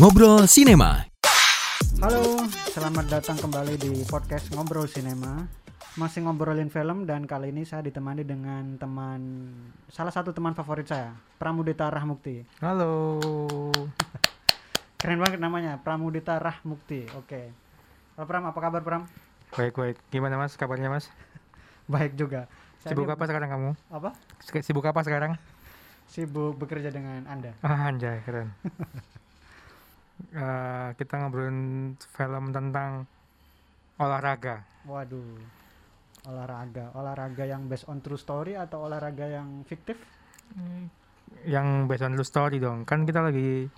Ngobrol Sinema. Halo, selamat datang kembali di podcast Ngobrol Sinema. Masih ngobrolin film dan kali ini saya ditemani dengan teman salah satu teman favorit saya, Pramudita Rahmukti. Halo. Keren banget namanya, Pramudita Rahmukti. Oke. Halo Pram, apa kabar Pram? Baik baik. Gimana mas? Kabarnya mas? Baik juga. Saya Sibuk ini- apa sekarang kamu? Apa? Sibuk apa sekarang? Sibuk bekerja dengan Anda. Ah, anjay keren. Eh, kita ngobrolin film tentang olahraga. Waduh. Olahraga, olahraga yang based on true story atau olahraga yang fiktif? Yang based on true story dong. Kan kita lagi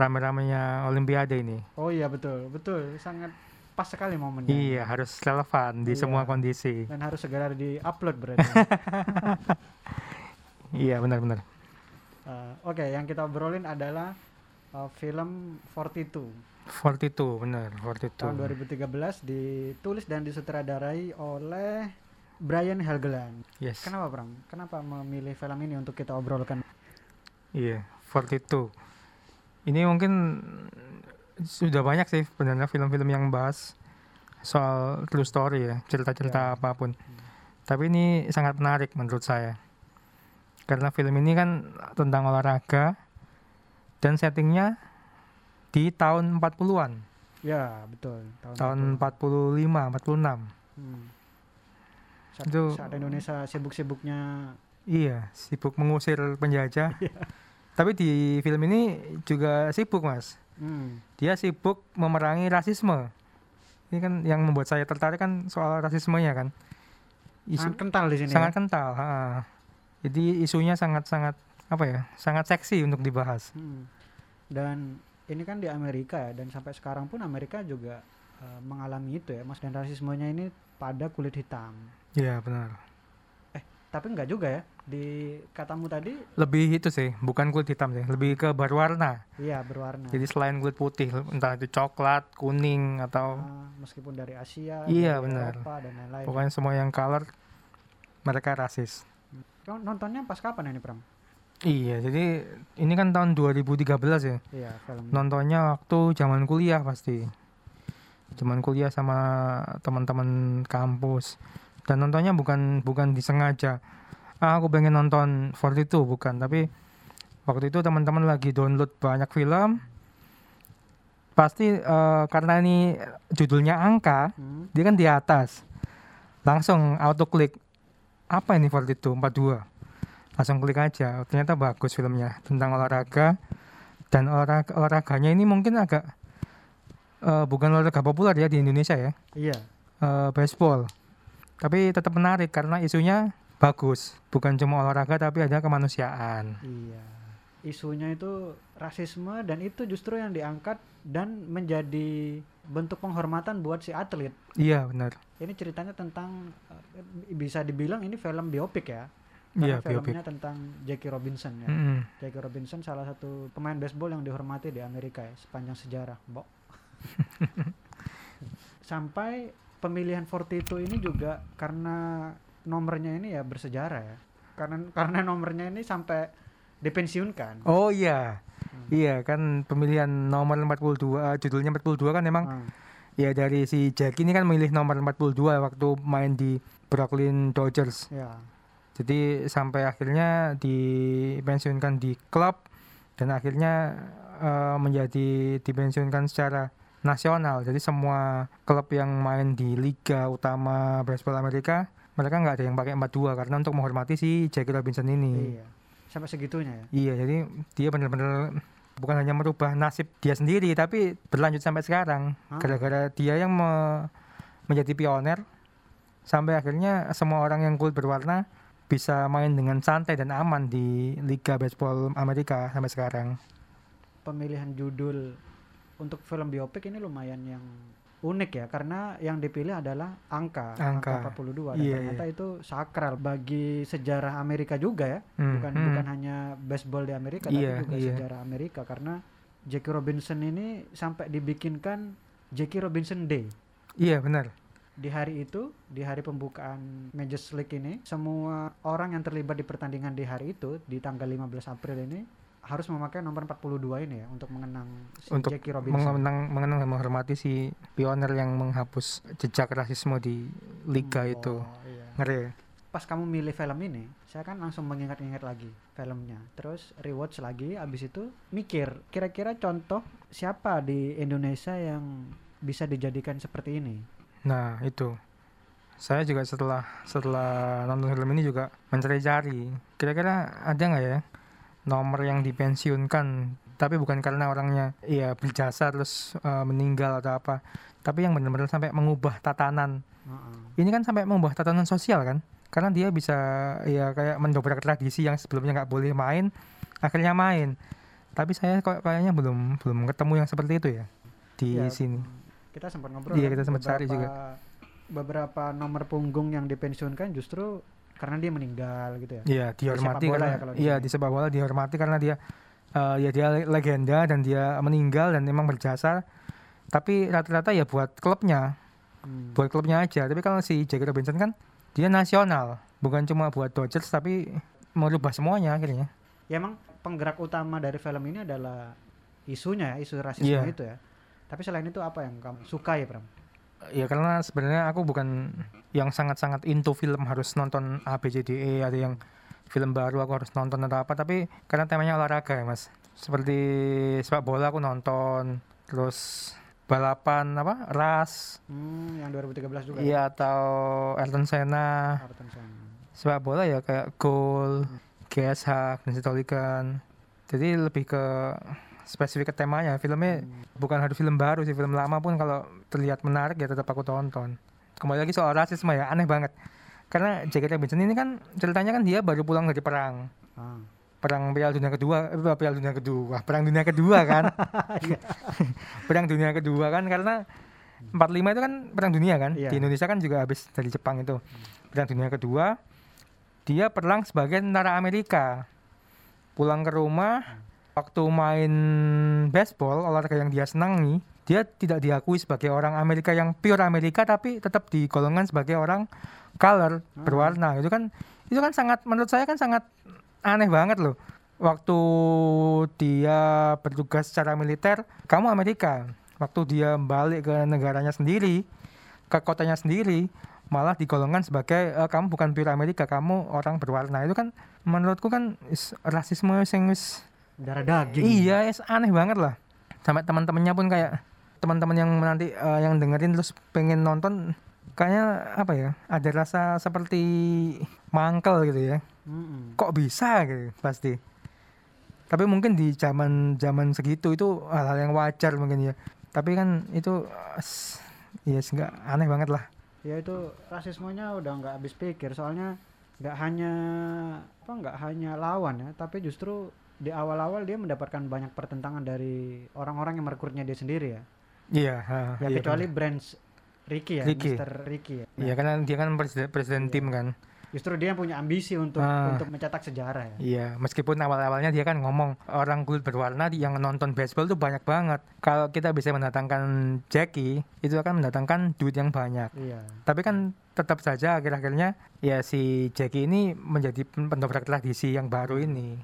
rame-ramenya Olimpiade ini. Oh iya betul, betul, sangat pas sekali momennya. Iya harus relevan di Iya. semua kondisi. Dan harus segera di-upload berarti. Iya benar-benar. Uh, Oke, yang kita obrolin adalah uh, film 42 42 benar 42. tahun 2013 ditulis dan disutradarai oleh Brian Helgeland. Yes. Kenapa, Bram? Kenapa memilih film ini untuk kita obrolkan? Iya, 42. Ini mungkin sudah banyak sih sebenarnya film-film yang bahas soal true story ya, cerita-cerita Ya. apa pun. Tapi ini sangat menarik menurut saya. Karena film ini kan tentang olahraga dan settingnya di tahun 40-an, Ya, betul. tahun 45, 46. Hmm. Saat, Itu- saat Indonesia sibuk-sibuknya Iya, sibuk mengusir penjajah. Iya. Tapi di film ini juga sibuk, Mas. hmm, dia sibuk memerangi rasisme. Ini kan yang membuat saya tertarik kan soal rasismenya kan. Isu sangat kental di sini. sangat ya? kental. ha. Jadi isunya sangat-sangat apa ya? Sangat seksi untuk dibahas. Hmm. Dan ini kan di Amerika ya, dan sampai sekarang pun Amerika juga uh, mengalami itu ya, Mas. Dan rasismenya ini pada kulit hitam. Iya benar. Tapi enggak juga ya. Di katamu tadi, Lebih itu sih, bukan kulit hitam sih, lebih ke berwarna. iya berwarna. Jadi selain kulit putih, entah itu coklat, kuning atau Ah, meskipun dari Asia, Iya, dari benar. Eropa dan lain-lain. pokoknya semua yang color mereka rasis. Kau nontonnya pas kapan ini, Pram? Iya, jadi ini kan tahun 2013 ya. Iya, film. nontonnya waktu zaman kuliah pasti. Zaman kuliah sama teman-teman kampus. Dan nontonnya bukan bukan disengaja. Ah, aku pengen nonton 42 bukan. Tapi waktu itu teman-teman lagi download banyak film. Pasti eh, karena ini judulnya angka Hmm, dia kan di atas. Langsung auto klik apa ini 42 42 langsung klik aja ternyata bagus filmnya tentang olahraga dan olahraga olahraganya ini mungkin agak eh, bukan olahraga populer ya di Indonesia ya Iya. eh, baseball tapi tetap menarik karena isunya bagus bukan cuma olahraga tapi ada kemanusiaan Iya. Isunya itu rasisme dan itu justru yang diangkat dan menjadi bentuk penghormatan buat si atlet. iya benar Ini ceritanya tentang eh, bisa dibilang ini film biopik ya. Iya Karena biopik filmnya tentang Jackie Robinson ya. Mm-mm. Jackie Robinson salah satu pemain baseball yang dihormati di Amerika ya sepanjang sejarah, Mbok. Sampai pemilihan 42 ini juga karena nomornya ini ya bersejarah ya. Karena karena nomornya ini sampai dipensiunkan. oh iya Hmm. iya kan pemilihan nomor 42 eh, judulnya 42 kan memang Ah, Ya dari si Jack ini kan milih nomor 42 waktu main di Brooklyn Dodgers. ya. Jadi sampai akhirnya dipensiunkan di klub dan akhirnya eh, menjadi dipensiunkan secara nasional. Jadi semua klub yang main di liga utama baseball Amerika mereka nggak ada yang pakai 42 karena untuk menghormati si Jackie Robinson ini. Iya. Sampai segitunya ya. Iya, jadi dia benar-benar bukan hanya merubah nasib dia sendiri, tapi berlanjut sampai sekarang. Gara-gara dia yang me- menjadi pioner, sampai akhirnya semua orang yang kulit berwarna bisa main dengan santai dan aman di Liga Baseball Amerika sampai sekarang. Pemilihan judul untuk film biopik ini lumayan yang unik ya karena yang dipilih adalah angka Angka. 42 dan Iya, ternyata itu sakral bagi sejarah Amerika juga ya. Hmm, bukan hmm. bukan hanya baseball di Amerika Iya, tapi juga iya. sejarah Amerika karena Jackie Robinson ini sampai dibikinkan Jackie Robinson Day Iya benar. Di hari itu di hari pembukaan Majors League ini semua orang yang terlibat di pertandingan di hari itu di tanggal 15 April ini harus memakai nomor 42 ini ya untuk mengenang si Untuk Jackie Robinson. mengenang mengenang dan menghormati si pioner yang menghapus jejak rasisme di liga Hmm, itu oh, iya. ngeri ya? Pas kamu milih film ini, saya kan langsung mengingat-ingat lagi filmnya. Terus rewatch lagi, abis itu mikir kira-kira contoh siapa di Indonesia yang bisa dijadikan seperti ini. Nah itu. Saya juga setelah setelah nonton film ini juga mencari-cari. Kira-kira ada nggak ya nomor yang dipensiunkan? Tapi bukan karena orangnya ya berjasa terus eh, meninggal atau apa. Tapi yang benar-benar sampai mengubah tatanan. Heeh. ini kan sampai mengubah tatanan sosial kan? Karena dia bisa ya kayak mendobrak tradisi yang sebelumnya nggak boleh main akhirnya main. Tapi saya kok kayaknya belum belum ketemu yang seperti itu ya di Ya, sini Kita sempat ngobrol. Iya, kan, kita sempat cari juga. beberapa- nomor punggung yang dipensiunkan justru karena dia meninggal gitu ya. Iya dihormati karena ya kalau di iya di sepak bola dihormati karena dia eh, ya dia le- legenda dan dia meninggal dan memang berjasa tapi rata-rata ya buat klubnya Hmm. buat klubnya aja tapi kalau si Jackie Robinson kan dia nasional bukan cuma buat Dodgers tapi merubah semuanya akhirnya Ya emang penggerak utama dari film ini adalah isunya ya, isu rasisme Iya. itu ya. Tapi selain itu apa yang kamu suka ya, Pram? ya karena sebenarnya aku bukan yang sangat-sangat into film harus nonton A B C D E ada yang film baru aku harus nonton atau apa tapi karena temanya olahraga ya mas seperti sepak bola aku nonton terus balapan apa ras Hmm, yang 2013 juga. ya? iya atau Ayrton Senna sepak bola ya kayak gol GSH dan Sitolikan jadi lebih ke spesifik ke temanya. Filmnya Hmm. bukan harus film baru sih film lama pun kalau terlihat menarik ya tetap aku tonton. Kembali lagi soal rasisme ya aneh banget. Karena Jackie Robinson ini kan ceritanya kan dia baru pulang dari perang. Ah. perang Piala Dunia kedua eh, Piala Dunia kedua? Perang dunia kedua kan? Iya. perang dunia kedua kan karena 45 itu kan perang dunia kan? Iya. di Indonesia kan juga habis dari Jepang itu. Perang dunia kedua dia perang sebagai tentara Amerika. Pulang ke rumah waktu main baseball olahraga yang dia senangi dia tidak diakui sebagai orang Amerika yang pure Amerika tapi tetap digolongkan sebagai orang color Hmm. berwarna. Itu kan itu kan sangat menurut saya kan sangat aneh banget loh. Waktu dia bertugas secara militer kamu Amerika. Waktu dia balik ke negaranya sendiri ke kotanya sendiri malah digolongkan sebagai "Eh, kamu bukan pure Amerika kamu orang berwarna. Itu kan menurutku kan is rasisme yang wis Darah daging. iya is aneh banget lah. Sampai teman-temannya pun kayak teman-teman yang nanti eh, yang dengerin terus pengen nonton kayaknya apa ya ada rasa seperti mangkel gitu ya. Mm-mm. kok bisa gitu pasti. Tapi mungkin di zaman zaman segitu itu hal-hal yang wajar mungkin ya. Tapi kan itu eh, s- ya yes, nggak aneh banget lah. Ya itu rasismenya udah nggak habis pikir. Soalnya nggak hanya apa nggak hanya lawan ya, tapi justru di awal-awal dia mendapatkan banyak pertentangan dari orang-orang yang merekrutnya dia sendiri ya. iya ha, Ya iya kecuali benar. Branch Ricky ya, Ricky. Mr. Ricky ya. iya karena dia kan presiden, presiden Iya. tim kan Justru dia yang punya ambisi untuk Ah. untuk mencetak sejarah ya. Iya, meskipun awal-awalnya dia kan ngomong orang kulit berwarna yang nonton baseball tuh banyak banget. Kalau kita bisa mendatangkan Jackie, itu akan mendatangkan duit yang banyak. Iya. Tapi kan tetap saja akhir-akhirnya ya si Jackie ini menjadi pen- pendobrak tradisi yang baru ini.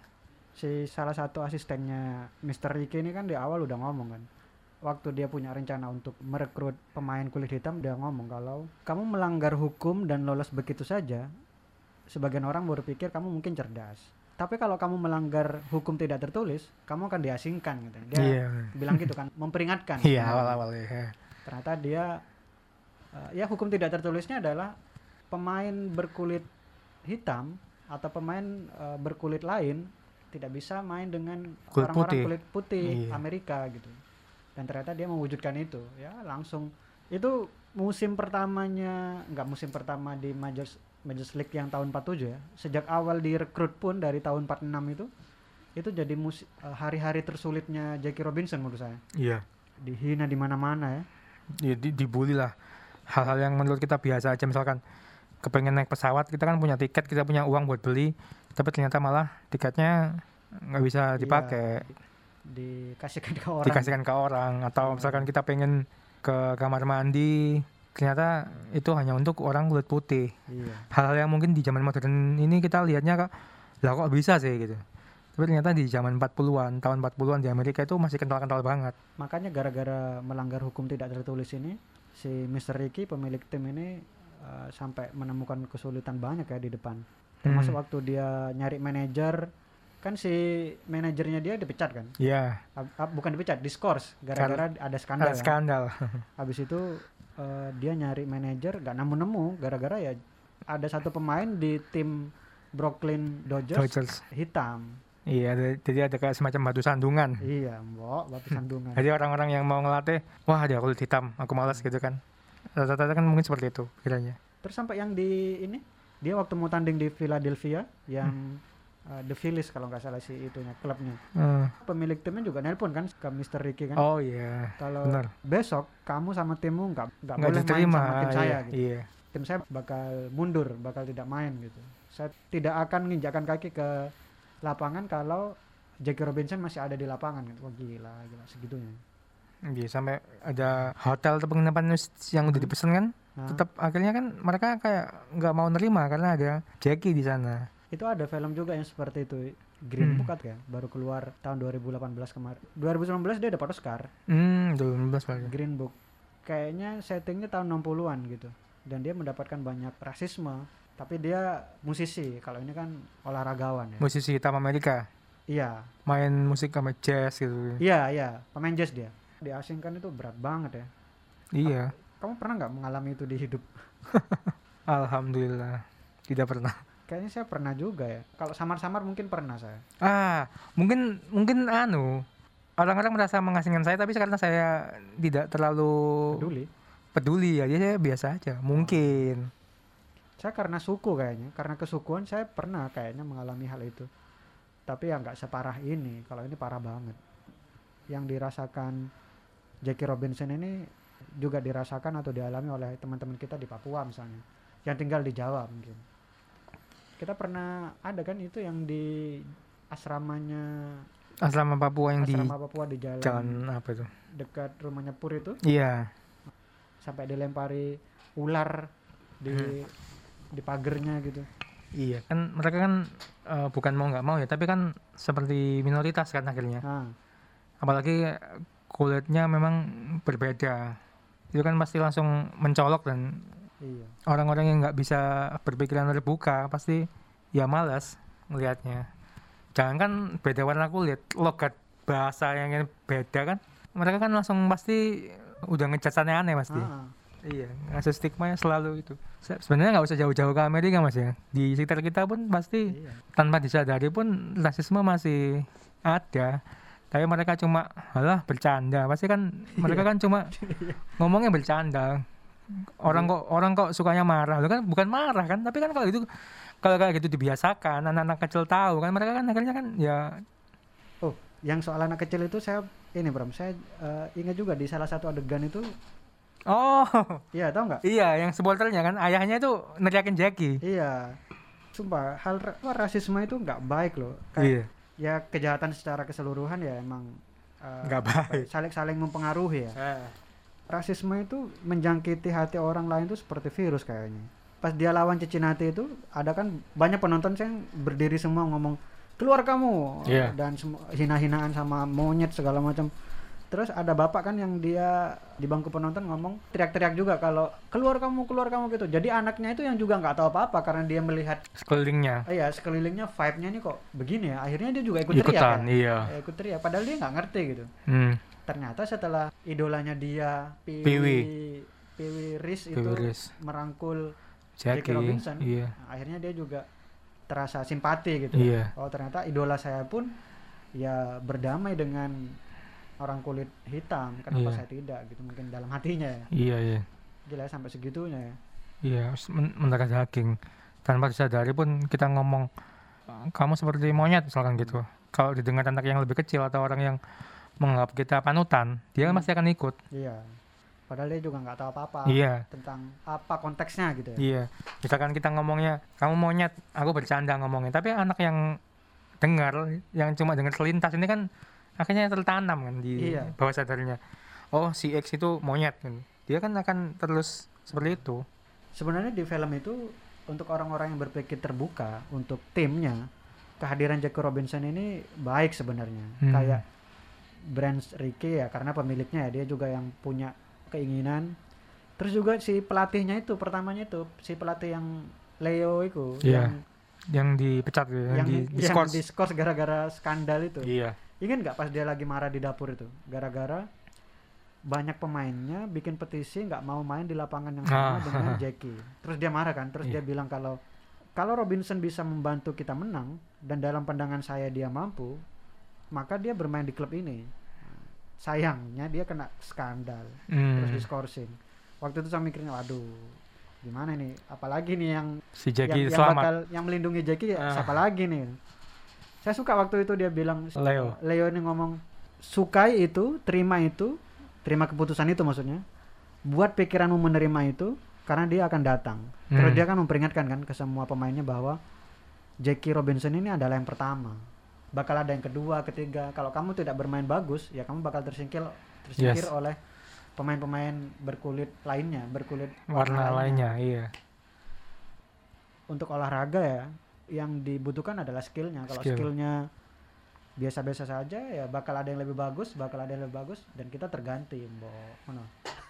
Si salah satu asistennya Mr. Ricky ini kan di awal udah ngomong kan. Waktu dia punya rencana untuk merekrut pemain kulit hitam, dia ngomong kalau kamu melanggar hukum dan lolos begitu saja, sebagian orang berpikir kamu mungkin cerdas. Tapi kalau kamu melanggar hukum tidak tertulis, kamu akan diasingkan gitu. Dia Iya. bilang gitu kan, memperingatkan. Iya, sebenarnya. awal-awal ya. Ternyata dia eh, ya hukum tidak tertulisnya adalah pemain berkulit hitam atau pemain eh, berkulit lain tidak bisa main dengan Kulit orang-orang putih. kulit putih Iya. Amerika gitu. Dan ternyata dia mewujudkan itu. Ya, langsung itu musim pertamanya nggak musim pertama di Major Major League yang tahun 47 ya. Sejak awal direkrut pun dari tahun 46 itu itu jadi eh, hari-hari tersulitnya Jackie Robinson menurut saya. Iya. Dihina di mana-mana ya. Ya, di, dibully lah. Hal-hal yang menurut kita biasa aja misalkan kepengen naik pesawat kita kan punya tiket kita punya uang buat beli tapi ternyata malah tiketnya nggak bisa Iya. dipakai dikasihkan ke orang. dikasihkan ke orang atau Hmm. misalkan kita pengen ke kamar mandi ternyata itu hanya untuk orang kulit putih Iya. hal-hal yang mungkin di zaman modern ini kita lihatnya kok lah kok bisa sih gitu tapi ternyata di zaman 40-an tahun 40-an di Amerika itu masih kental-kental banget Makanya gara-gara melanggar hukum tidak tertulis ini, si Mr. Ricky pemilik tim ini eh, sampai menemukan kesulitan banyak ya di depan. Termasuk Hmm. waktu dia nyari manajer, kan si manajernya dia dipecat kan? iya ab- bukan dipecat, diskors gara-gara ada skandal. ada kan? skandal Habis itu eh, dia nyari manajer gak nemu-nemu gara-gara ya ada satu pemain di tim Brooklyn Dodgers, Dodgers hitam. iya ada- jadi ada kayak semacam batu sandungan Iya, mbok, batu sandungan. jadi orang-orang yang mau ngelatih wah dia kulit hitam aku malas gitu kan rata-rata kan mungkin seperti itu kiranya Terus sampai yang di ini dia waktu mau tanding di Philadelphia yang uh, The Phillies kalau nggak salah sih itunya klubnya. Hmm. Pemilik timnya juga nelpon kan ke Mr. Ricky kan. oh iya kalau benar besok kamu sama timmu nggak nggak boleh main diterima sama tim iya, saya gitu. iya Tim saya bakal mundur, bakal tidak main gitu. Saya tidak akan menginjakkan kaki ke lapangan kalau Jackie Robinson masih ada di lapangan gitu. Wah gila, gila segitunya. Iya, sampai ada hotel atau penginapan yang udah dipesan kan Nah, tetap akhirnya kan mereka kayak nggak mau nerima karena ada Jackie di sana. Itu ada film juga yang seperti itu Green Hmm. Book kan baru keluar tahun 2018 kemarin 2019 dia dapat Oscar. Hmm 2019 berarti Green Book. Kayaknya settingnya tahun 60-an gitu dan dia mendapatkan banyak rasisme tapi dia musisi. Kalau ini kan olahragawan ya. Musisi hitam Amerika? Iya. Main musik sama jazz gitu. Iya iya pemain jazz dia. Diasingkan itu berat banget ya. Iya kamu pernah nggak mengalami itu di hidup? Alhamdulillah. Tidak pernah. Kayaknya saya pernah juga ya. Kalau samar-samar mungkin pernah saya. Ah mungkin mungkin anu orang-orang merasa mengasingkan saya tapi karena saya tidak terlalu peduli? Peduli ya jadi saya biasa aja. Mungkin. Saya karena suku kayaknya. Karena kesukuan saya pernah kayaknya mengalami hal itu. Tapi ya nggak separah ini. Kalau ini parah banget. Yang dirasakan Jackie Robinson ini juga dirasakan atau dialami oleh teman-teman kita di Papua misalnya yang tinggal di Jawa mungkin. Kita pernah ada kan itu yang di asramanya asrama Papua yang di asrama Papua di jalan, jalan apa itu? dekat rumahnya Pur itu. Iya. Sampai dilempari ular di di pagernya gitu. Iya kan mereka kan eh, bukan mau nggak mau ya tapi kan seperti minoritas kan akhirnya. Nah apalagi kulitnya memang berbeda itu kan pasti langsung mencolok dan iya orang-orang yang nggak bisa berpikiran terbuka pasti ya malas ngelihatnya jangan kan beda warna kulit logat bahasa yang beda kan mereka kan langsung pasti udah ngejudge aneh-aneh pasti Ah, Iya, ngasih stigma selalu itu. Se- Sebenarnya nggak usah jauh-jauh ke Amerika mas ya. Di sekitar kita pun pasti iya tanpa disadari pun rasisme masih ada. Tapi mereka cuma, halah bercanda. Pasti kan mereka kan cuma ngomongnya bercanda. Orang kok orang kok sukanya marah, Loh kan bukan marah kan? Tapi kan kalau itu kalau kayak gitu dibiasakan, anak-anak kecil tahu kan mereka kan akhirnya kan ya Oh, yang soal anak kecil itu saya ini Bram, saya eh, ingat juga di salah satu adegan itu, oh iya tahu nggak? iya yang supporternya kan ayahnya itu neriakin Jackie. Iya, sumpah hal wah, rasisme itu nggak baik loh. Iya, Kayak ya kejahatan secara keseluruhan ya emang eh, nggak baik. saling saling mempengaruhi ya. Ah. Rasisme itu menjangkiti hati orang lain itu seperti virus kayaknya. Pas dia lawan Cicinati itu ada kan banyak penonton yang berdiri semua ngomong keluar kamu Iya. dan semua hina-hinaan sama monyet segala macam. Terus ada bapak kan yang dia di bangku penonton ngomong teriak-teriak juga kalau keluar kamu keluar kamu gitu. Jadi anaknya itu yang juga nggak tahu apa-apa karena dia melihat Sekelilingnya. oh ya sekelilingnya vibe-nya ini kok begini ya. Akhirnya dia juga ikut teriak ikutan ya. iya Ya, ikut teriak padahal dia nggak ngerti gitu. hmm. Ternyata setelah idolanya dia Piwi Piwi. Piwi Riz itu Piwiris merangkul Jackie Jackie Robinson. iya Nah, akhirnya dia juga terasa simpati gitu. iya Oh ternyata idola saya pun ya berdamai dengan orang kulit hitam. Kenapa Iya. saya tidak gitu mungkin dalam hatinya ya. iya iya Gila ya, sampai segitunya ya. iya s- men- mendarah daging tanpa disadari pun kita ngomong "Eh, kamu seperti monyet misalkan gitu kalau didengar anak yang lebih kecil atau orang yang menganggap kita panutan dia Hmm. pasti akan ikut Iya. Padahal dia juga nggak tahu apa-apa iya tentang apa konteksnya gitu ya. iya misalkan kita ngomongnya kamu monyet aku bercanda ngomongnya tapi anak yang dengar yang cuma dengar selintas ini kan akhirnya tertanam kan di Iya. bawah sadarnya oh si X itu monyet kan dia kan akan terus seperti itu Sebenarnya di film itu untuk orang-orang yang berpikir terbuka untuk timnya kehadiran Jackie Robinson ini baik sebenarnya. Hmm. Kayak brand Ricky ya karena pemiliknya ya dia juga yang punya keinginan. Terus juga si pelatihnya itu pertamanya itu si pelatih yang Leo itu Iya. yang yang dipecat gitu, yang, yang, di yang diskors. diskors gara-gara skandal itu. Iya. Ingat nggak pas dia lagi marah di dapur itu gara-gara banyak pemainnya bikin petisi nggak mau main di lapangan yang sama Ah. dengan Jackie. Terus dia marah kan, terus dia Iya. bilang kalau kalau Robinson bisa membantu kita menang dan dalam pandangan saya dia mampu, maka dia bermain di klub ini. Sayangnya dia kena skandal, terus Hmm. diskorsing. Waktu itu saya mikirnya, waduh, gimana nih? Apalagi nih yang Si yang, Jackie yang selamat. bakal yang melindungi Jackie Ah. siapa lagi nih? Saya suka waktu itu dia bilang Leo. Leo ini ngomong sukai itu, terima itu, terima keputusan itu maksudnya. Buat pikiranmu menerima itu karena dia akan datang. Terus Hmm. dia kan memperingatkan kan ke semua pemainnya bahwa Jackie Robinson ini adalah yang pertama. Bakal ada yang kedua, ketiga. Kalau kamu tidak bermain bagus, ya kamu bakal tersingkir tersingkir Yes. oleh pemain-pemain berkulit lainnya, berkulit warna lainnya, iya. untuk olahraga ya yang dibutuhkan adalah skillnya kalau Skill. skillnya biasa-biasa saja ya bakal ada yang lebih bagus bakal ada yang lebih bagus dan kita terganti mbok Ngono.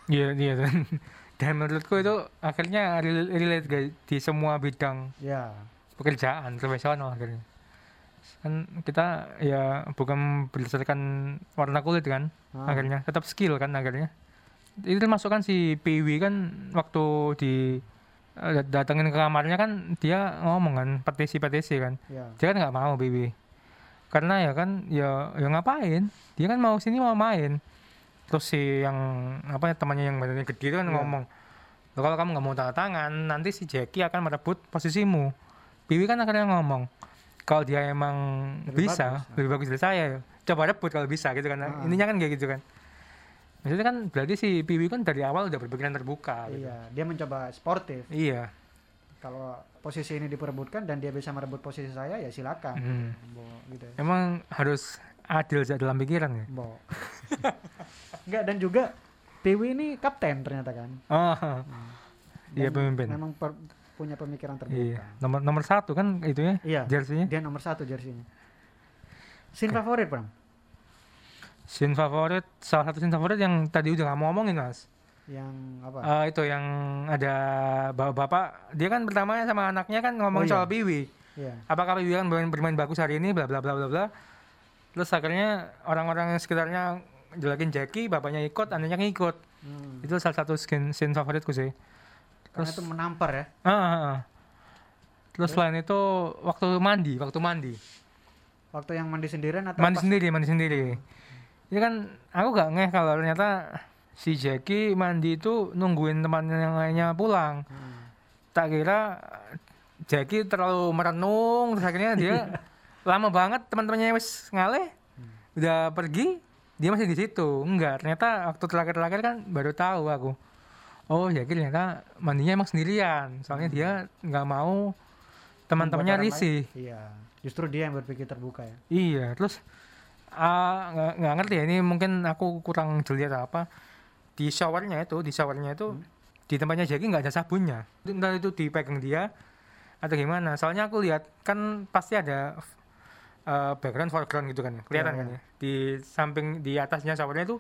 Iya, iya. Dan menurutku itu akhirnya rel- relate guys, di semua bidang ya pekerjaan profesional akhirnya. Kan kita ya bukan berdasarkan warna kulit kan Ah, akhirnya, tetap skill kan akhirnya. Itu termasuk kan si PW kan waktu di datengin ke kamarnya kan dia ngomong kan petisi-petisi kan. ya Dia kan nggak mau PW. Karena ya kan ya ya ngapain? Dia kan mau sini mau main. Terus si yang apa ya temannya yang badannya gede itu kan Iya. ngomong, "Loh, kalau kamu nggak mau tanda tangan, nanti si Jackie akan merebut posisimu. Piwi kan akhirnya ngomong, kalau dia emang Lebih bisa, bagus. lebih bagus dari saya, ya coba rebut kalau bisa gitu kan. Ah. Ininya kan kayak gitu kan. Maksudnya kan berarti si Piwi kan dari awal udah berpikiran terbuka. Gitu. iya dia mencoba sportif Iya. kalau posisi ini diperebutkan dan dia bisa merebut posisi saya ya silakan Hmm. mbok gitu Emang harus adil saja dalam pikiran ya. mbok enggak dan juga Dewi ini kapten ternyata kan Oh, Dan Iya, pemimpin. memang per- punya pemikiran terbuka iya. Nomor nomor satu kan itu ya iya jersinya. dia nomor satu jersinya scene favorit bang Scene favorit, salah satu scene favorit yang tadi udah kamu ngomongin mas. yang apa Eh, itu yang ada bapak-bapak, dia kan pertama sama anaknya kan ngomong Oh, iya. soal Piwi. iya Apakah Piwi kan bermain, bermain bagus hari ini, bla bla bla bla bla. Terus akhirnya orang-orang yang sekitarnya jelekin Jackie, bapaknya ikut, anaknya ikut. Hmm. Itu salah satu scene, scene favoritku sih. Karena Terus- itu menampar ya. Ah, ah, ah. Terus selain itu waktu mandi, waktu mandi, Waktu yang mandi sendirian atau mandi pas- sendiri, mandi sendiri. Ini kan aku gak ngeh kalau ternyata si Jackie mandi itu nungguin temannya yang lainnya pulang. Hmm. Tak kira Jackie terlalu merenung, terus akhirnya dia lama banget teman-temannya wis ngaleh, udah pergi, dia masih di situ. Enggak, ternyata waktu terakhir-terakhir kan baru tahu aku. Oh, Jackie ternyata mandinya emang sendirian. Soalnya dia nggak mau teman-temannya risih. Iya. Justru dia yang berpikir terbuka ya. Iya, terus ah, nggak ngerti ya ini mungkin aku kurang jeli atau apa. Di showernya itu, di showernya itu Hmm. di tempatnya Jackie nggak ada sabunnya. Entah itu dipegang dia atau gimana. Soalnya aku lihat kan pasti ada eh, background foreground gitu kan, kelihatan Iya, kan iya. ya. Di samping di atasnya showernya itu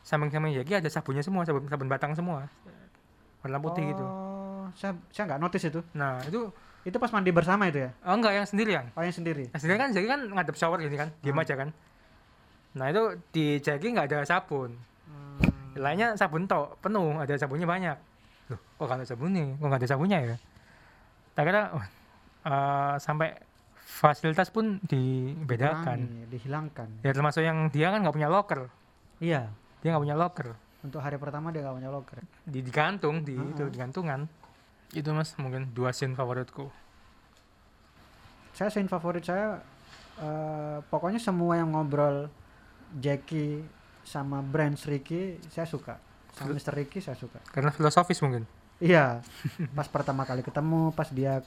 samping-samping Jackie ada sabunnya semua, sabun sabun batang semua. Warna putih gitu. Oh, saya saya nggak notice itu. Nah, itu Itu pas mandi bersama itu ya. oh enggak yang sendirian. Oh yang sendiri. Nah, sendiri kan Jackie kan ngadep shower gini kan, diem Hmm. aja kan. Nah itu di Jackie nggak ada sabun. Hmm. Lainnya sabun tok, penuh, ada sabunnya banyak. Loh, kok nggak ada sabunnya? Kok nggak ada sabunnya ya? Tak kira wah, eh, sampai fasilitas pun dibedakan. Dihilangkan. Ya termasuk yang dia kan nggak punya locker, Iya. dia nggak punya locker. Untuk hari pertama dia nggak punya locker. Di digantung di Ah, itu ah. digantungan. Itu mas mungkin dua scene favoritku. Saya scene favorit saya eh, pokoknya semua yang ngobrol Jackie sama Brand Ricky saya suka. Sama Mr. Ricky saya suka. Karena filosofis mungkin. Iya. Pas pertama kali ketemu, pas dia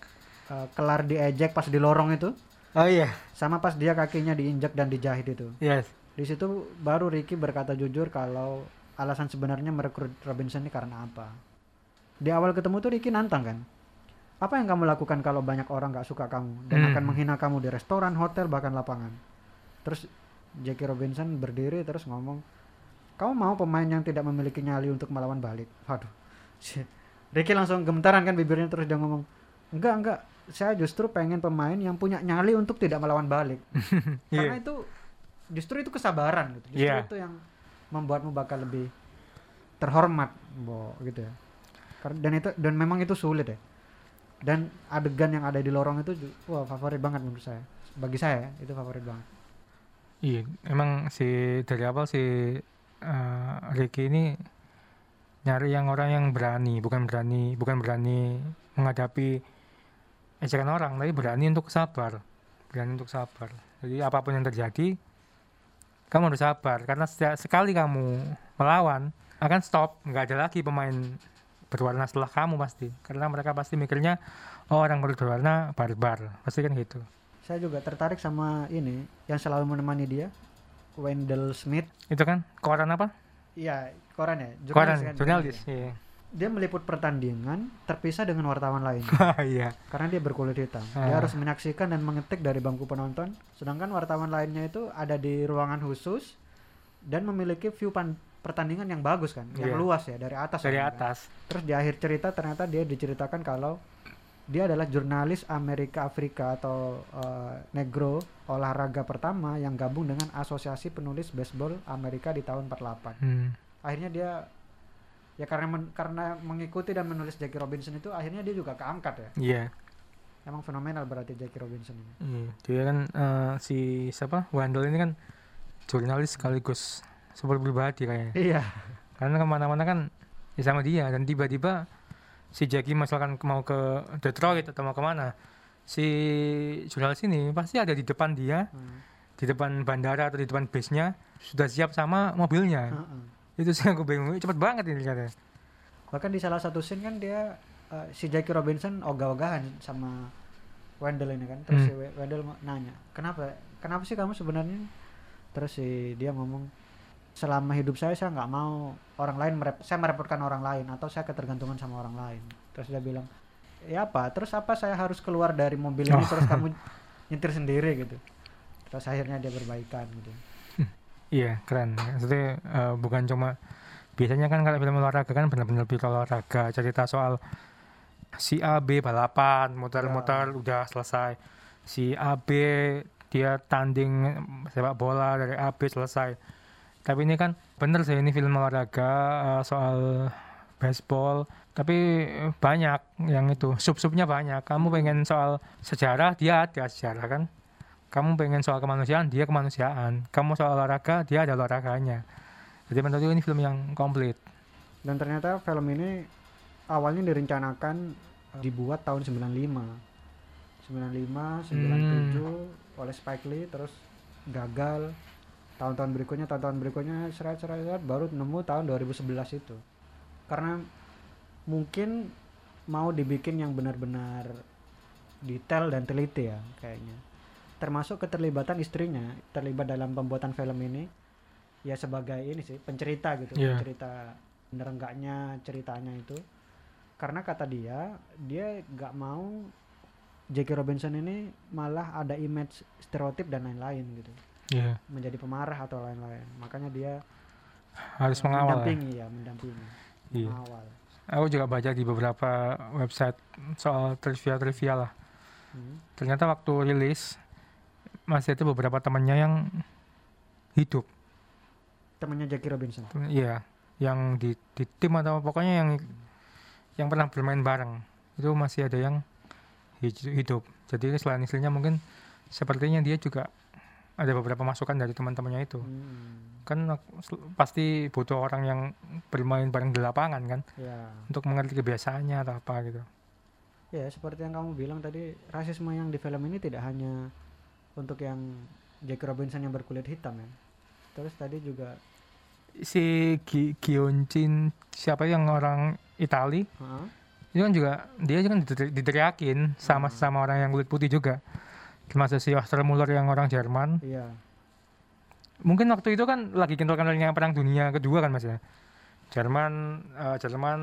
eh, kelar diejek pas di lorong itu, Oh iya, sama pas dia kakinya diinjak dan dijahit itu. yes. Di situ baru Ricky berkata jujur kalau alasan sebenarnya merekrut Robinson ini karena apa. Di awal ketemu tuh Ricky nantang kan. apa yang kamu lakukan kalau banyak orang nggak suka kamu dan Hmm. akan menghina kamu di restoran, hotel, bahkan lapangan. Terus Jackie Robinson berdiri terus ngomong, kamu mau pemain yang tidak memiliki nyali untuk melawan balik? Waduh. Ricky langsung gemetaran kan bibirnya terus dia ngomong, enggak enggak, saya justru pengen pemain yang punya nyali untuk tidak melawan balik. Karena Iya. itu justru itu kesabaran gitu. Justru Iya. itu yang membuatmu bakal lebih terhormat, Bo, gitu ya. Karena dan itu dan memang itu sulit ya. Dan adegan yang ada di lorong itu wah favorit banget menurut saya. Bagi saya ya, itu favorit banget. Iya, emang si dari awal si eh, Ricky ini nyari yang orang yang berani, bukan berani, bukan berani menghadapi ejekan orang, tapi berani untuk sabar, berani untuk sabar. Jadi apa pun yang terjadi, kamu harus sabar karena setiap sekali kamu melawan akan stop, nggak ada lagi pemain berwarna setelah kamu pasti, karena mereka pasti mikirnya oh orang berwarna barbar, pasti kan gitu. Saya juga tertarik sama ini yang selalu menemani dia, Wendell Smith. Itu kan koran apa? Iya, koran ya, Koran, kan, jurnalis. Iya. Dia meliput pertandingan terpisah dengan wartawan lain. Iya. karena dia berkulit hitam. Ah. Dia harus menyaksikan dan mengetik dari bangku penonton, sedangkan wartawan lainnya itu ada di ruangan khusus dan memiliki view pan- pertandingan yang bagus kan, yang Iya. luas ya dari atas. dari kan. atas. Terus di akhir cerita ternyata dia diceritakan kalau dia adalah jurnalis Amerika Afrika atau eh, negro olahraga pertama yang gabung dengan Asosiasi Penulis Baseball Amerika di tahun 48. Hmm. Akhirnya dia ya karena men- karena mengikuti dan menulis Jackie Robinson itu akhirnya dia juga keangkat ya. Iya. Emang fenomenal berarti Jackie Robinson ini. Iya. Dia kan eh, si siapa? Wandel ini kan jurnalis sekaligus super pribadi kayaknya. Iya. Karena ke mana-mana kan ya sama dia dan tiba-tiba si Jackie misalkan mau ke Detroit atau mau ke mana si jurnalis ini pasti ada di depan dia Hmm. di depan bandara atau di depan base-nya sudah siap sama mobilnya Heeh. itu sih aku bingung cepet banget ini katanya Bahkan di salah satu scene kan dia eh, si Jackie Robinson ogah-ogahan sama Wendell ini kan. Terus Hmm. si We- Wendell nanya, "Kenapa? Kenapa sih kamu sebenarnya?" Terus si dia ngomong, "Selama hidup saya saya nggak mau orang lain merep saya merepotkan orang lain atau saya ketergantungan sama orang lain." Terus dia bilang, "Ya apa? Terus apa saya harus keluar dari mobil ini Oh. terus kamu nyetir sendiri gitu?" Terus akhirnya dia berbaikan gitu. Iya keren. Maksudnya eh, bukan cuma biasanya kan kalau film olahraga kan benar-benar film olahraga cerita soal si A B balapan muter-muter udah selesai. Si A B dia tanding sepak bola dari A B selesai. Tapi ini kan bener sih ini film olahraga eh, soal baseball. Tapi eh, banyak yang itu sub-subnya banyak. Kamu pengen soal sejarah dia ada sejarah kan kamu pengen soal kemanusiaan dia kemanusiaan kamu soal olahraga dia ada olahraganya jadi menurutku ini film yang komplit Dan ternyata film ini awalnya direncanakan eh, dibuat tahun 95. 95, 97 oleh Spike Lee terus gagal. Tahun-tahun berikutnya, tahun-tahun berikutnya seret-seret seret, baru nemu tahun 2011 itu. Karena mungkin mau dibikin yang benar-benar detail dan teliti ya kayaknya. Termasuk keterlibatan istrinya terlibat dalam pembuatan film ini ya sebagai ini sih pencerita gitu Iya. pencerita bener enggaknya ceritanya itu karena kata dia dia nggak mau Jackie Robinson ini malah ada image stereotip dan lain-lain gitu Iya. menjadi pemarah atau lain-lain. Makanya dia harus mengawal ya. mendampingi ya mendampingi. Iya. mengawal. Aku juga baca di beberapa website soal trivia trivia lah. Hmm. ternyata waktu rilis masih ada beberapa temannya yang hidup. Temannya Jackie Robinson? Iya. Yang di, di tim atau pokoknya yang yang pernah bermain bareng. Itu masih ada yang hidup. Jadi selain istrinya mungkin sepertinya dia juga ada beberapa masukan dari teman-temannya itu. Hmm, kan pasti butuh orang yang bermain bareng di lapangan kan? Ya. Untuk mengerti kebiasaannya atau apa gitu. Ya seperti yang kamu bilang tadi rasisme yang di film ini tidak hanya untuk yang Jackie Robinson yang berkulit hitam ya. Terus tadi juga si Gi Gioncin siapa yang orang Itali? Heeh. itu kan juga dia kan diteri- diteriakin sama Hmm. sama orang yang kulit putih juga termasuk si Ostermuller yang orang Jerman iya mungkin waktu itu kan lagi kental-kentalnya perang dunia kedua kan mas ya Jerman eh, Jerman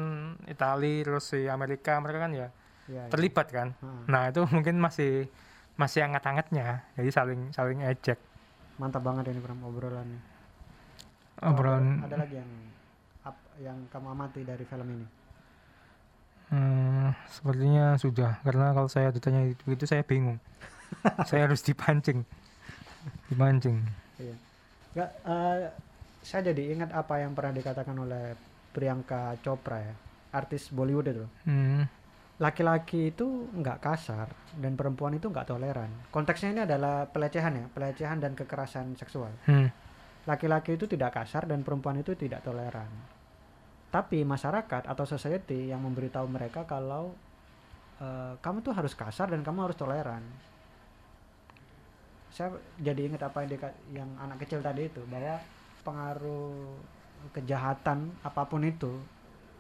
Itali terus si Amerika mereka kan ya iya. terlibat kan Heeh. nah itu mungkin masih masih hangat-hangatnya jadi saling saling ejek Mantap banget ini Pram obrolannya. Oh, obrolan Ada, ada lagi yang ap- yang kamu amati dari film ini. Hmm, sepertinya sudah karena kalau saya ditanya itu, itu saya bingung saya harus dipancing dipancing Iya. Nggak, eh, saya jadi ingat apa yang pernah dikatakan oleh Priyanka Chopra ya, artis Bollywood itu. hmm, Laki-laki itu nggak kasar dan perempuan itu nggak toleran. Konteksnya ini adalah pelecehan ya, pelecehan dan kekerasan seksual. hmm, Laki-laki itu tidak kasar dan perempuan itu tidak toleran. Tapi masyarakat atau society yang memberitahu mereka kalau eh, kamu tuh harus kasar dan kamu harus toleran. Saya jadi ingat apa yang, dika- yang anak kecil tadi itu bahwa pengaruh kejahatan apa pun itu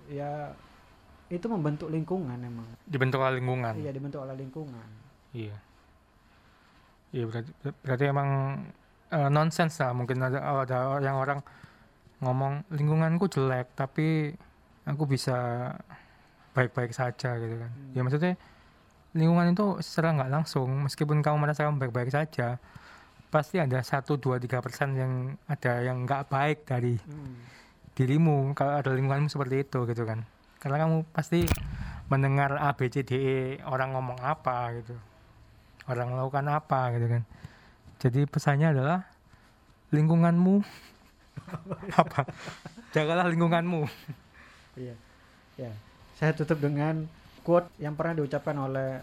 ya itu membentuk lingkungan emang. dibentuk oleh lingkungan Iya dibentuk oleh lingkungan. iya iya berarti berarti emang eh, nonsens lah mungkin ada ada yang orang ngomong lingkunganku jelek tapi aku bisa baik-baik saja gitu kan Hmm. ya maksudnya lingkungan itu secara nggak langsung meskipun kamu merasa kamu baik-baik saja pasti ada satu dua tiga persen yang ada yang nggak baik dari Hmm. dirimu kalau ada lingkunganmu seperti itu gitu kan karena kamu pasti mendengar A B C D E orang ngomong apa gitu orang melakukan apa gitu kan jadi pesannya adalah lingkunganmu apa jagalah lingkunganmu Iya. Ya. Saya tutup dengan quote yang pernah diucapkan oleh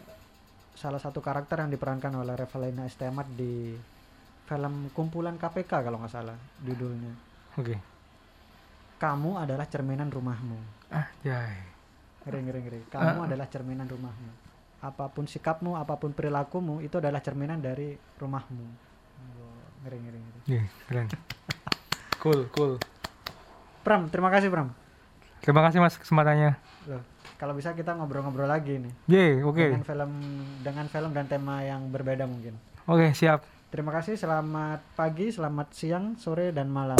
salah satu karakter yang diperankan oleh Revalina S. Temat di film Kumpulan KPK kalau nggak salah judulnya. oke Kamu adalah cerminan rumahmu. ah jai Ngeri ngeri ngeri. Kamu Ah. adalah cerminan rumahmu. Apa pun sikapmu, apa pun perilakumu itu adalah cerminan dari rumahmu. Ngeri ngeri ngeri. Iya, keren cool cool Pram, terima kasih Pram. terima kasih mas kesempatannya Loh, kalau bisa kita ngobrol-ngobrol lagi nih Yeay, oke dengan film dengan film dan tema yang berbeda mungkin. oke siap Terima kasih, selamat pagi, selamat siang, sore, dan malam.